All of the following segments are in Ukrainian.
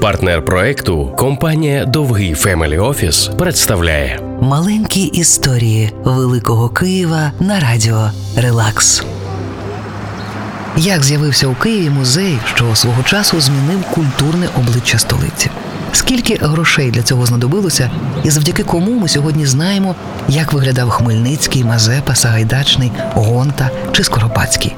Партнер проекту компанія Довгий Family Office представляє Маленькі історії Великого Києва на радіо Релакс. Як з'явився у Києві музей, що свого часу змінив культурне обличчя столиці? Скільки грошей для цього знадобилося, і завдяки кому ми сьогодні знаємо, як виглядав Хмельницький, Мазепа, Сагайдачний, Гонта чи Скоропадський?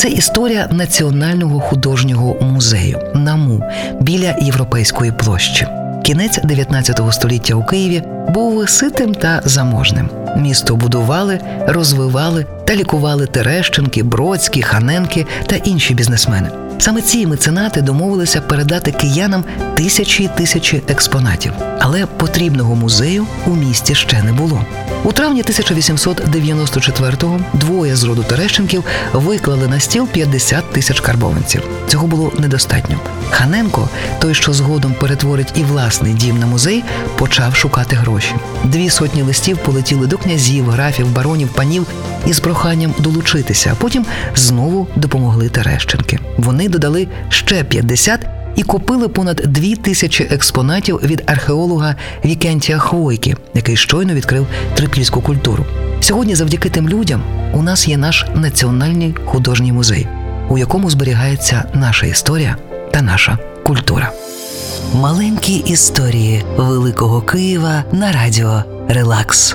Це історія Національного художнього музею НАМУ біля Європейської площі. Кінець 19 століття у Києві був ситим та заможним. Місто будували, розвивали та лікували Терещенки, Бродські, Ханенки та інші бізнесмени. Саме ці меценати домовилися передати киянам тисячі й тисячі експонатів, але потрібного музею у місті ще не було. У травні 1894-го двоє з роду Терещенків виклали на стіл 50 тисяч карбованців. Цього було недостатньо. Ханенко, той, що згодом перетворить і власний дім на музей, почав шукати гроші. Дві сотні листів полетіли до князів, графів, баронів, панів із проханням долучитися, а потім знову допомогли Терещенки. Вони додали ще 50 і купили понад дві тисячі експонатів від археолога Вікентія Хвойки, який щойно відкрив трипільську культуру. Сьогодні, завдяки тим людям, у нас є наш національний художній музей, у якому зберігається наша історія та наша культура. Маленькі історії Великого Києва на радіо Релакс.